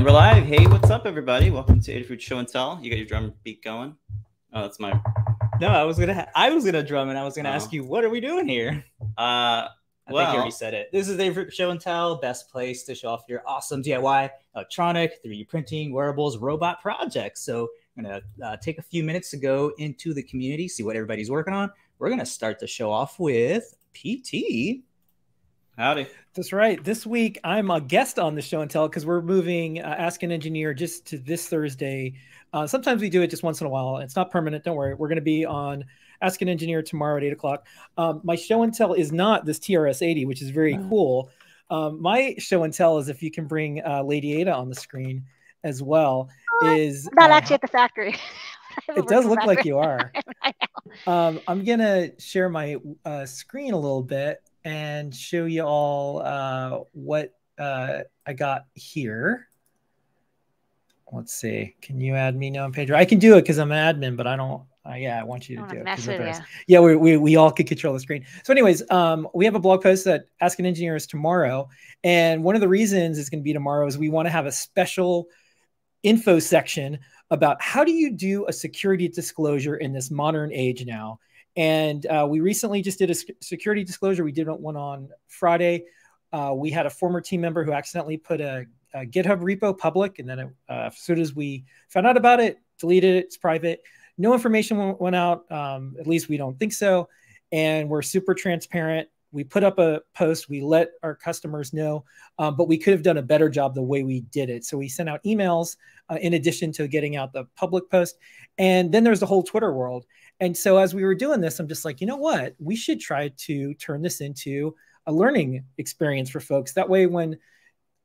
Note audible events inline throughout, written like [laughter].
And we're live. Hey, what's up, everybody? Welcome to Adafruit Show and Tell. You got your drum beat going. Oh, that's my. No, I was gonna. I was gonna drum, and I was gonna Oh. ask you, what are we doing here? Uh, I well, think you already said it. This is Adafruit Show and Tell, best place to show off your awesome DIY, electronic, 3D printing, wearables, robot projects. So I'm gonna uh, take a few minutes to go into the community, see what everybody's working on. We're gonna start the show off with PT. Howdy. That's right. This week I'm a guest on the show and tell because we're moving uh, Ask an Engineer just to this Thursday. Uh, sometimes we do it just once in a while. It's not permanent. Don't worry. We're going to be on Ask an Engineer tomorrow at eight o'clock. Um, my show and tell is not this TRS 80, which is very Oh. cool. Um, my show and tell is if you can bring uh, Lady Ada on the screen as well. Is I'm not uh, actually at the factory. [laughs] It does look for like you are. [laughs] I Um, I'm gonna share my uh, screen a little bit and show you all uh, what uh, I got here. Let's see. Can you add me now, Pedro? I can do it because I'm an admin, but I don't. Uh, yeah, I want you to do it. mess 'cause with. Yeah, we, we we all could control the screen. So, anyways, um, we have a blog post that Ask an Engineer is tomorrow, and one of the reasons it's going to be tomorrow is we want to have a special info section about how do you do a security disclosure in this modern age now. And uh, we recently just did a security disclosure. We did one on Friday. Uh, we had a former team member who accidentally put a, a GitHub repo public, and then it, uh, as soon as we found out about it, deleted it. It's private. No information went, out. Um, at least we don't think so. And we're super transparent. We put up a post. We let our customers know, um, but we could have done a better job the way we did it. So we sent out emails uh, in addition to getting out the public post. And then there's the whole Twitter world. And so as we were doing this, I'm just like, you know what? We should try to turn this into a learning experience for folks. That way, when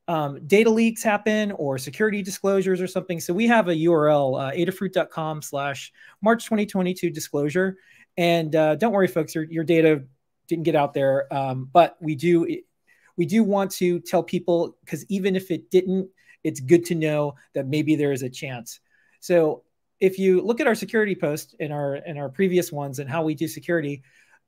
um, data leaks happen or security disclosures or something, so we have a URL, uh, adafruit.com slash March 2022 disclosure. And uh, don't worry, folks, your, your data didn't get out there. Um, but we do we do want to tell people because even if it didn't, it's good to know that maybe there is a chance. So if you look at our security post in our in our previous ones and how we do security,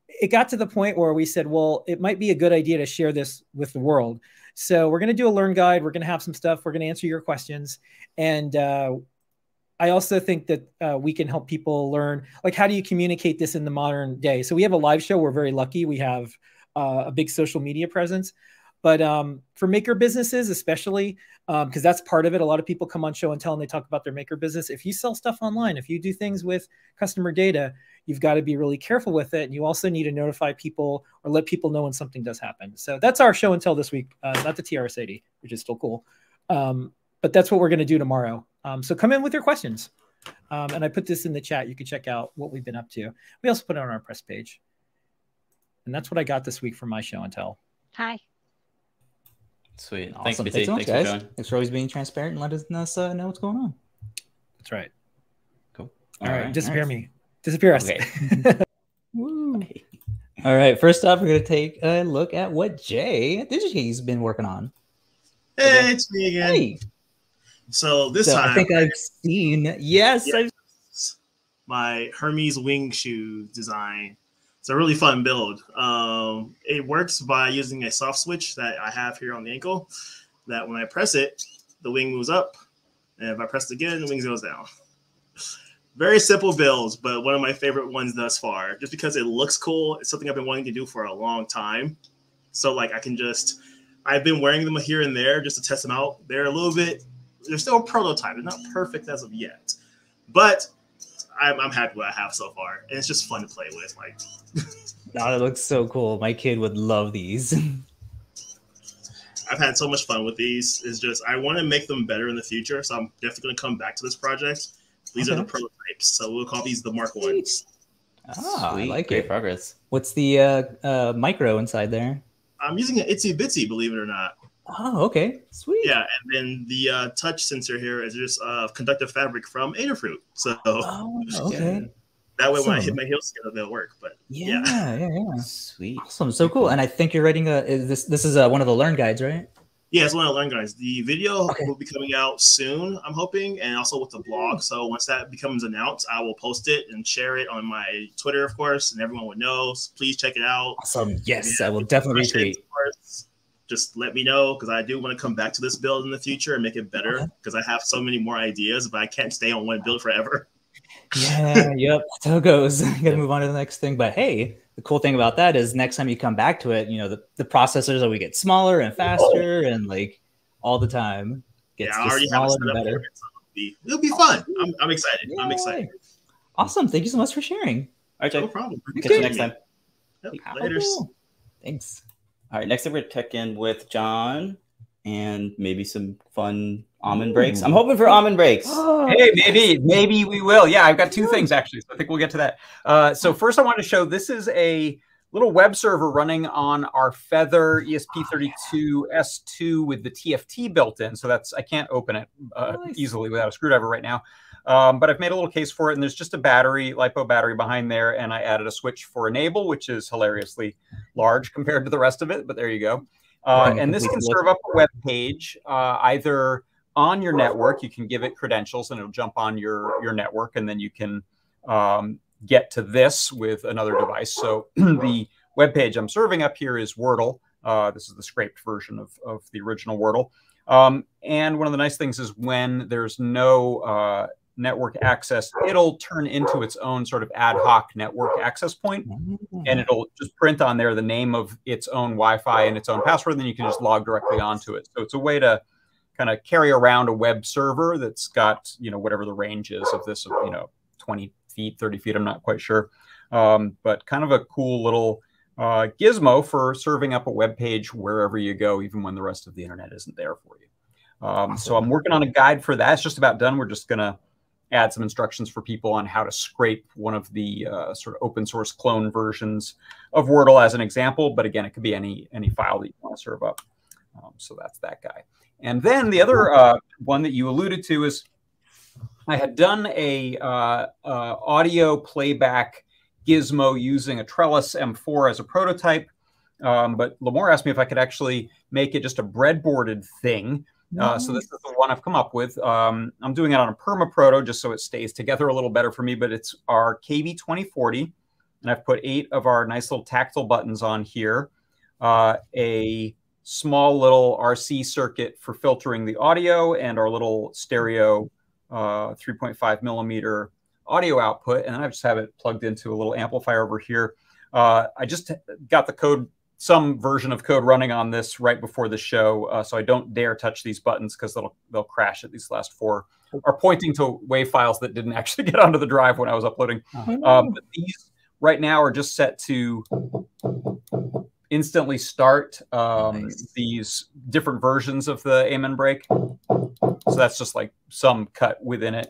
it got to the point where we said, well, it might be a good idea to share this with the world. So we're going to do a learn guide. We're going to have some stuff. We're going to answer your questions, and uh, I also think that uh, we can help people learn like how do you communicate this in the modern day. So we have a live show. We're very lucky. We have uh, a big social media presence. But um, for maker businesses, especially because um, that's part of it, a lot of people come on show and tell and they talk about their maker business. If you sell stuff online, if you do things with customer data, you've got to be really careful with it. And you also need to notify people or let people know when something does happen. So that's our show and tell this week, uh, not the TRS-80, which is still cool. Um, but that's what we're going to do tomorrow. Um, so come in with your questions. Um, and I put this in the chat. You can check out what we've been up to. We also put it on our press page. And that's what I got this week for my show and tell. Hi. Sweet. Awesome. Thanks, Thanks, so much, Thanks for guys. joining. Thanks for always being transparent and letting us uh, know what's going on. That's right. Cool. All right. right. Disappear Nice. me. Disappear us. Okay. [laughs] Woo. All right. First up, we're going to take a look at what Jay DigiKey's been working on. Hey, it's me again. Hey, So this so time, I think I've seen. Yes, Yeah. I've my Hermes wing shoe design. It's a really fun build. Um, it works by using a soft switch that I have here on the ankle. That when I press it, the wing moves up, and if I press it again, the wing goes down. Very simple builds, but one of my favorite ones thus far. Just because it looks cool, it's something I've been wanting to do for a long time. So like I can just, I've been wearing them here and there just to test them out. They're a little bit, they're still a prototype. They're not perfect as of yet, but I'm, I'm happy with what I have so far, and it's just fun to play with. Like [laughs] Oh, it looks so cool. My kid would love these. [laughs] I've had so much fun with these. It's just I want to make them better in the future, so I'm definitely going to come back to this project. These are the prototypes, so we'll call these the Mark ones. ah, I like Great it. progress. What's the uh, uh, micro inside there? I'm using an itsy bitsy, believe it or not. Oh, okay. Sweet. Yeah, and then the uh, touch sensor here is just uh, conductive fabric from Adafruit. So Oh, okay. that way, when I hit my heel skin, it'll work. But Yeah, Yeah. yeah, yeah. Sweet. Awesome. So cool. And I think you're writing a is this this is uh, one of the learn guides, right? yeah, it's one of the learn guys. The video Okay. will be coming out soon, I'm hoping, and also with the blog. So once that becomes announced, I will post it and share it on my Twitter, of course, and everyone would know. So please check it out. Awesome. Yes, Yeah. I will definitely Appreciate retweet. It, of course. just let me know because I do want to come back to this build in the future and make it better because I have so many more ideas, but I can't stay on one build forever. Yeah, yep. That's how it goes. You [laughs] gotta move on to the next thing. But hey, the cool thing about that is next time you come back to it, you know, the, the processors always get smaller and faster and like all the time. Gets yeah, I just already have it smaller set and up better. it. So it'll, be, it'll be fun. I'm, I'm excited. I'm excited. Awesome. Thank you so much for sharing. All right, No problem. Catch you next time. Yep, How laters. cool. Thanks. All right, next up we're gonna check in with John and maybe some fun Amen breaks. I'm hoping for Amen breaks. [gasps] Hey, maybe, maybe we will. Yeah, I've got two things actually, so I think we'll get to that. Uh, so first, I want to show this is a little web server running on our Feather E ESP32 S2 with the TFT built in. So that's I can't open it uh, Nice. easily without a screwdriver right now. Um, but I've made a little case for it, and there's just a battery, lipo battery behind there, and I added a switch for enable, which is hilariously large compared to the rest of it. But there you go. Uh, and this can serve up a web page uh, either on your network. You can give it credentials, and it'll jump on your your network, and then you can um, get to this with another device. So [clears throat] the web page I'm serving up here is Wordle. Uh, this is the scraped version of, of the original Wordle. Um, and one of the nice things is when there's no uh, network access, it'll turn into its own sort of ad hoc network access point, and it'll just print on there the name of its own Wi-Fi and its own password. And Then you can just log directly onto it. So it's a way to kind of carry around a web server that's got you know whatever the range is of this, you know, 20 feet, 30 feet. I'm not quite sure, um, but kind of a cool little uh, gizmo for serving up a web page wherever you go, even when the rest of the internet isn't there for you. Um, so I'm working on a guide for that. It's just about done. We're just gonna add some instructions for people on how to scrape one of the uh, sort of open source clone versions of Wordle as an example. But again, it could be any any file that you want to serve up. Um, so that's that guy. And then the other uh, one that you alluded to is I had done a uh, uh, audio playback gizmo using a Trellis M4 as a prototype. Um, but Limor asked me if I could actually make it just a breadboarded thing. Uh, so this is the one I've come up with. Um, I'm doing it on a perma proto just so it stays together a little better for me. But it's our KB2040, and I've put eight of our nice little tactile buttons on here. Uh, a small little RC circuit for filtering the audio, and our little stereo uh, 3.5 millimeter audio output, and I just have it plugged into a little amplifier over here. Uh, I just got the code, some version of code running on this right before the show, uh, so I don't dare touch these buttons because they'll they'll crash at these last four. Are pointing to WAV files that didn't [laughs] actually get onto the drive when I was uploading. Um, but these right now are just set to instantly start um, Nice. these different versions of the Amen break. So that's just like some cut within it.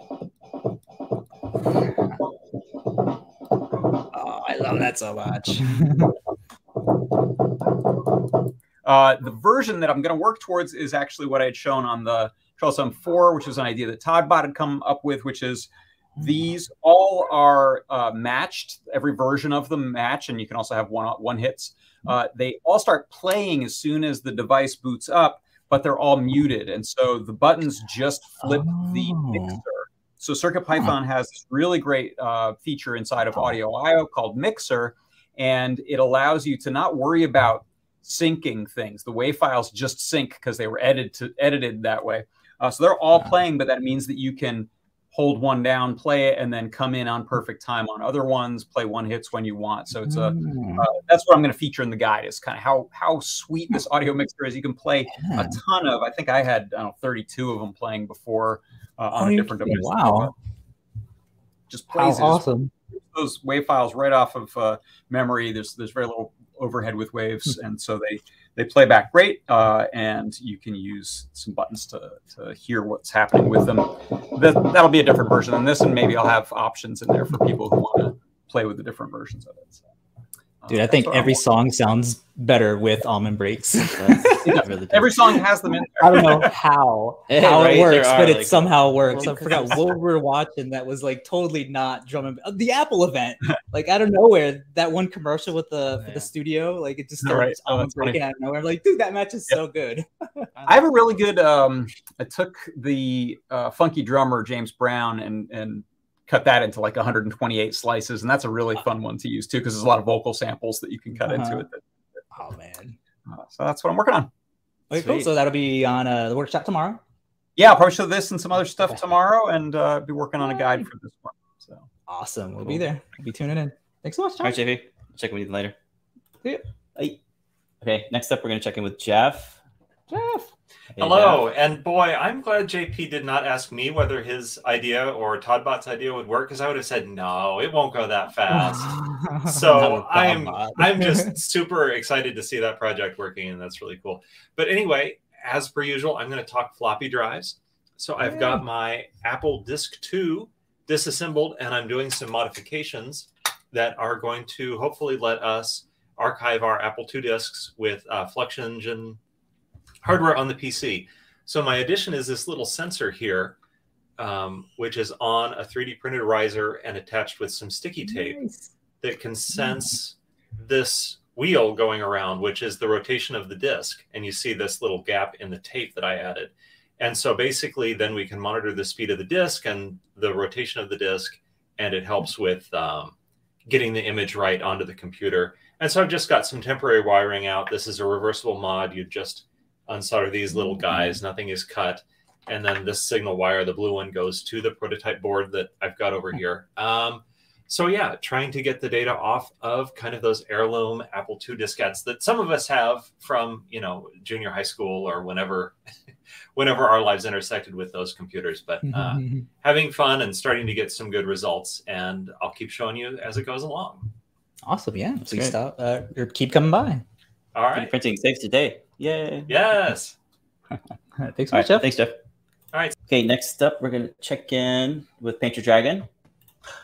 Oh, I love that so much. [laughs] Uh, the version that I'm going to work towards is actually what I had shown on the Trellis M4, which was an idea that todbot had come up with, which is these all are uh, matched. Every version of them match, and you can also have one one hits. Uh, they all start playing as soon as the device boots up, but they're all muted, and so the buttons just flip the Oh. mixer. So Circuit CircuitPython has this really great uh, feature inside of Audio I/O called Mixer, and it allows you to not worry about syncing things. The WAV files just sync because they were edited to, edited that way. Uh, so they're all playing, but that means that you can hold one down, play it, and then come in on perfect time on other ones. Play one hits when you want. So it's a Mm. uh, that's what I'm going to feature in the guide is kind of how how sweet this audio mixer is. You can play Yeah. a ton of. I think I had I don't know 32 of them playing before uh, on Oh, a different device. Wow. Just plays awesome. those wave files right off of uh, memory. There's there's very little overhead with Hmm. waves, and so they they play back great. Uh, and you can use some buttons to to hear what's happening with them. That that'll be a different version than this, and maybe I'll have options in there for people who want to play with the different versions of it. So, Dude, I think what I'm every song sounds better with Amen breaks. [laughs] [laughs] Really every song has them in there. I don't know how [laughs] Yeah, how right, it works, are, but it like- somehow works. Well, I forgot what we were watching that was like totally not drum and uh, the Apple event. Like out of nowhere, that one commercial with the for Yeah. the studio, like it just All right. starts Oh, almond that's funny. breaking out of nowhere. I'm like, dude, that match is Yep. so good. I have a really good. Um, I took the uh, funky drummer James Brown and and cut that into like 128 slices, and that's a really fun one to use too because there's a lot of vocal samples that you can cut Uh-huh. into it. Oh man. Uh, so that's what I'm working on. Okay, cool. So that'll be on uh, the workshop tomorrow. Yeah, I'll probably show this and some other stuff tomorrow, and uh, be working on a guide for this one. So Awesome. We'll be there. We'll be tuning in. Thanks so much, All John. right, JP. Check in with you later. See ya. Bye. Okay, next up, we're going to check in with Jeff. Jeff. Hey, Hello, and boy, I'm glad JP did not ask me whether his idea or todbot's idea would work because I would have said no, it won't go that fast. [laughs] So I'm I'm just [laughs] super excited to see that project working, and that's really cool. But anyway, as per usual, I'm going to talk floppy drives. So I've got my Apple Disk 2 disassembled, and I'm doing some modifications that are going to hopefully let us archive our Apple II disks with uh, FluxEngine hardware on the PC. So my addition is this little sensor here, um, which is on a 3D printed riser and attached with some sticky tape Nice. that can sense this wheel going around, which is the rotation of the disc. And you see this little gap in the tape that I added. And so basically, then we can monitor the speed of the disc and the rotation of the disc, and it helps with um, getting the image right onto the computer. And so I've just got some temporary wiring out. This is a reversible mod. You just unsolder these little guys, nothing is cut. And then this signal wire, the blue one, goes to the prototype board that I've got over here. Um, so yeah, trying to get the data off of kind of those heirloom Apple II diskettes that some of us have from you know junior high school or whenever, [laughs] whenever our lives intersected with those computers. But uh, [laughs] having fun and starting to get some good results, and I'll keep showing you as it goes along. awesome. Yeah. Please great. stop uh, or keep coming by. All right. Printing saves today. Yay. Yes. [laughs] Thanks so much, right, Jeff. thanks, Jeff. All right. Okay, next up, we're going to check in with PaintYourDragon.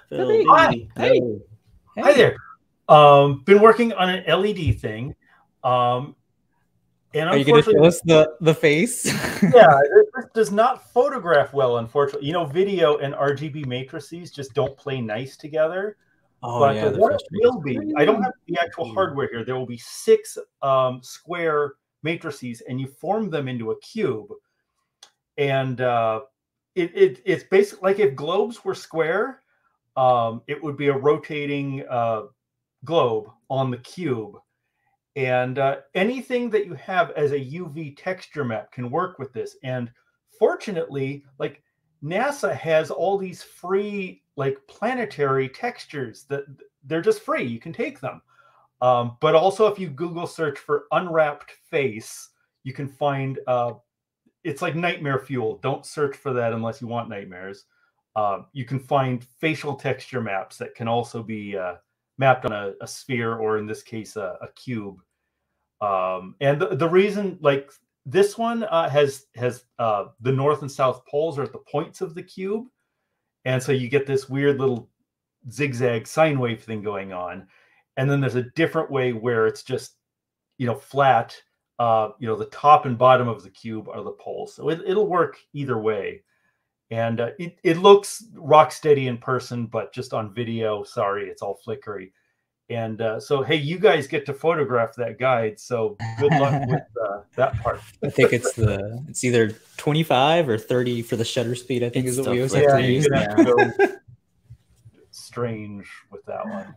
Phil Philly. Hi. Daly. Hey. Hi there. Um, been working on an LED thing. Um, and Are you going to unfortunately, show us the, the face? [laughs] yeah, this does not photograph well, unfortunately. You know, video and RGB matrices just don't play nice together. oh, but yeah. uh, the what will be, I don't have the actual hardware here. There will be six um, square matrices, and you form them into a cube. And uh, it, it it's basically like if globes were square, um, it would be a rotating uh, globe on the cube. And uh, anything that you have as a UV texture map can work with this. And fortunately, like NASA has all these free like planetary textures that they're just free. You can take them. Um, but also, if you Google search for unwrapped face, you can find uh, it's like nightmare fuel. Don't search for that unless you want nightmares. Uh, you can find facial texture maps that can also be uh, mapped on a, a sphere or, in this case, a, a cube. Um, and the, the reason, like this one, uh, has has uh, the north and south poles are at the points of the cube, and so you get this weird little zigzag sine wave thing going on. And then there's a different way where it's just, you know, flat. Uh, you know, the top and bottom of the cube are the poles, so it, it'll work either way. And uh, it it looks rock steady in person, but just on video, sorry, it's all flickery. And uh, so, hey, you guys get to photograph that guide. So good luck [laughs] with uh, that part. I think it's the it's either 25 or 30 for the shutter speed. I think It's is what we stuff always like have yeah, to use. gonna have to [laughs] strange with that one.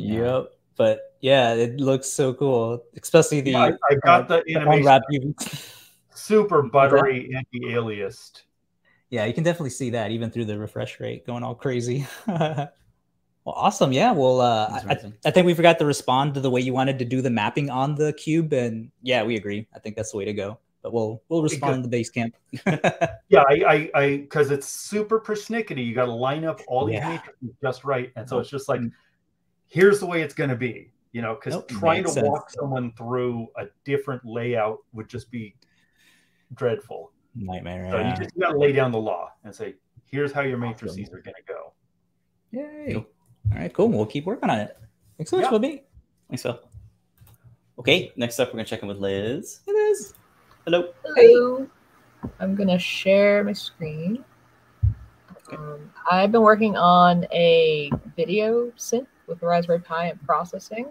Yep. But yeah, it looks so cool, especially the Yeah, I, I uh, got the the animation unwrap [laughs] super buttery anti-aliased. Yeah, you can definitely see that even through the refresh rate going all crazy. [laughs] well, awesome. Yeah. Well, uh, I, I- think we forgot to respond to the way you wanted to do the mapping on the cube, and yeah, we agree. I think that's the way to go. But we'll we'll respond in the base camp. [laughs] Yeah, I, I, I, because it's super persnickety. You got to line up all these Yeah. matrices just right, and so uh-huh. it's just like, mm. Here's the way it's going to be. You know, because Nope, trying to sense. walk someone through a different layout would just be dreadful. Nightmare. So yeah. you just got to lay down the law and say, here's how your matrices are going to go. Yay. All right, cool. We'll keep working on it. Thanks so much, Yeah. Bobby. Thanks, Phil. Okay, next up, we're going to check in with Liz. It is. Hello. Hello. I'm gonna share my screen. Um, I've been working on a video synth with the Raspberry Pi and processing.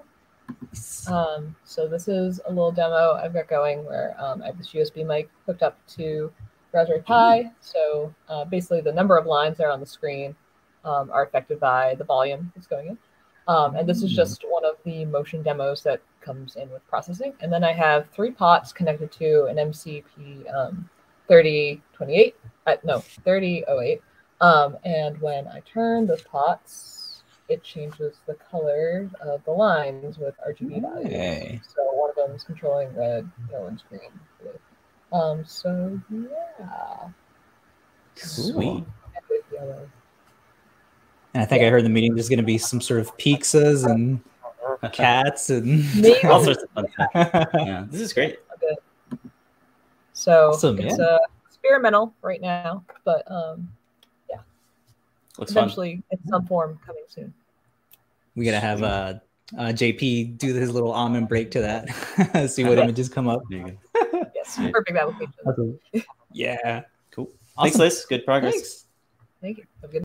Um, so this is a little demo I've got going where um, I have this USB mic hooked up to Raspberry Pi. So uh, basically, the number of lines there on the screen um, are affected by the volume that's going in. Um, and this is Mm. just one of the motion demos that comes in with processing. And then I have three pots connected to an MCP um, 3028, uh, no, 3008. Um, and when I turn those pots, it changes the color of the lines with RGB values. Okay. So one of them is controlling red, yellow, and green. blue. Um, so yeah, Sweet. and. And I think I heard the meeting there's going to be some sort of pizzas and [laughs] cats and Maybe. [laughs] All sorts of fun stuff. Yeah, this is great. a. So Awesome, it's yeah. uh, experimental right now, but um, Looks fun. eventually in some form coming soon. We got to have uh, uh, JP do his little Amen break to that. [laughs] See what images come up. There you go. Yes, perfect application. Yeah. Cool. Thanks, Liz. Good progress. Thanks. Thank you. Have a good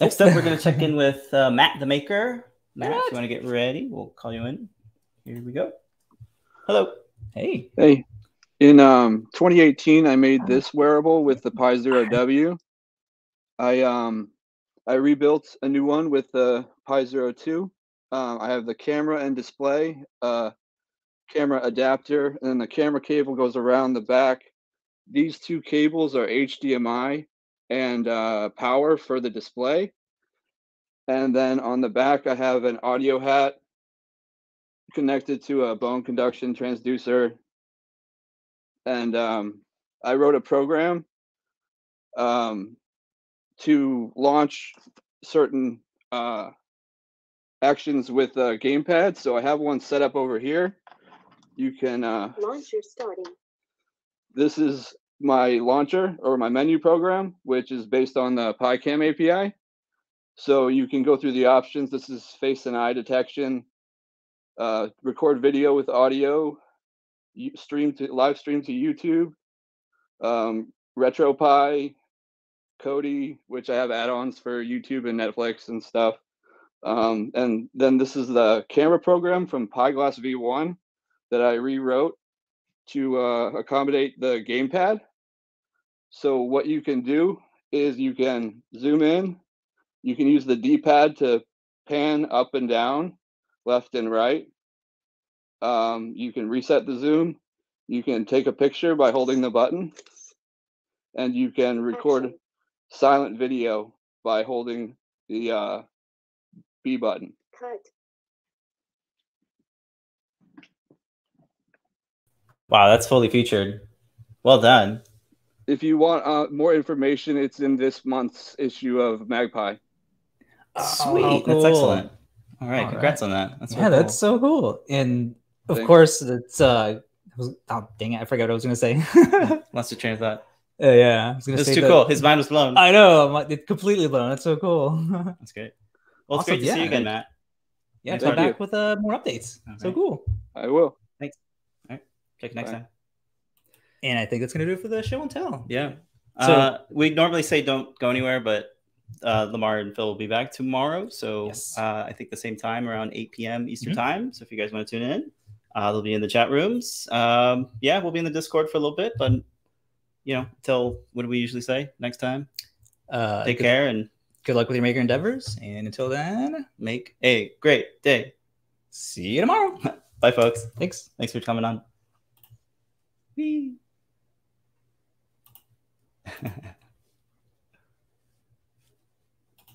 Next up, we're going to check [laughs] in with uh, Matt the Maker. Matt, if you want to get ready, we'll call you in. Here we go. Hello. Hey. Hey, in um 2018, I made this wearable with the Pi Zero W. I um I rebuilt a new one with the Pi Zero Two. Um, I have the camera and display, uh, camera adapter, and the camera cable goes around the back. These two cables are HDMI and uh, power for the display. And then on the back, I have an audio hat connected to a bone conduction transducer and um, I wrote a program um, to launch certain uh, actions with a gamepad. So I have one set up over here. You can. Uh, Launcher starting. this is my launcher or my menu program, which is based on the PyCam API. So you can go through the options. This is face and eye detection, uh, record video with audio, you stream to live stream to YouTube, um, RetroPie, Kodi, which I have add-ons for YouTube and Netflix and stuff. Um, and then this is the camera program from PyGlass V1 that I rewrote to uh, accommodate the gamepad. So what you can do is you can zoom in, you can use the D-pad to pan up and down, left and right. Um, you can reset the zoom. You can take a picture by holding the button, and you can record. Silent video by holding the uh, B button. Cut. Wow, that's fully featured. Well done. If you want uh, more information, it's in this month's issue of MagPi. Sweet. Oh, That's excellent. All right. All Congrats on that. That's yeah, real that's so cool. And of Thanks. course, it's uh, it was, oh dang it, I forgot what I was gonna say. Lost your train of thought. Uh, yeah, I was gonna That's say too that- cool. His mind was blown. I know, I'm like, it's completely blown. That's so cool. [laughs] That's great. Well, it's Awesome, great to see you again, Matt. yeah, Thanks, come Thank you. back with uh, more updates. So cool. I will. Thanks. All right, check you next Bye. time. And I think that's gonna do it for the show and tell. Yeah. So- uh, we normally say don't go anywhere, but uh, Limor and Phil will be back tomorrow. So Yes. uh, I think the same time around 8 p.m. Eastern Mhm. time. So if you guys want to tune in, uh, they'll be in the chat rooms. Um, yeah, we'll be in the Discord for a little bit, but you know, until what do we usually say next time? Uh, Take good, care and good luck with your maker endeavors. And until then, make a great day. see you tomorrow. [laughs] Bye, folks. Thanks. Thanks for coming on. Whee. [laughs]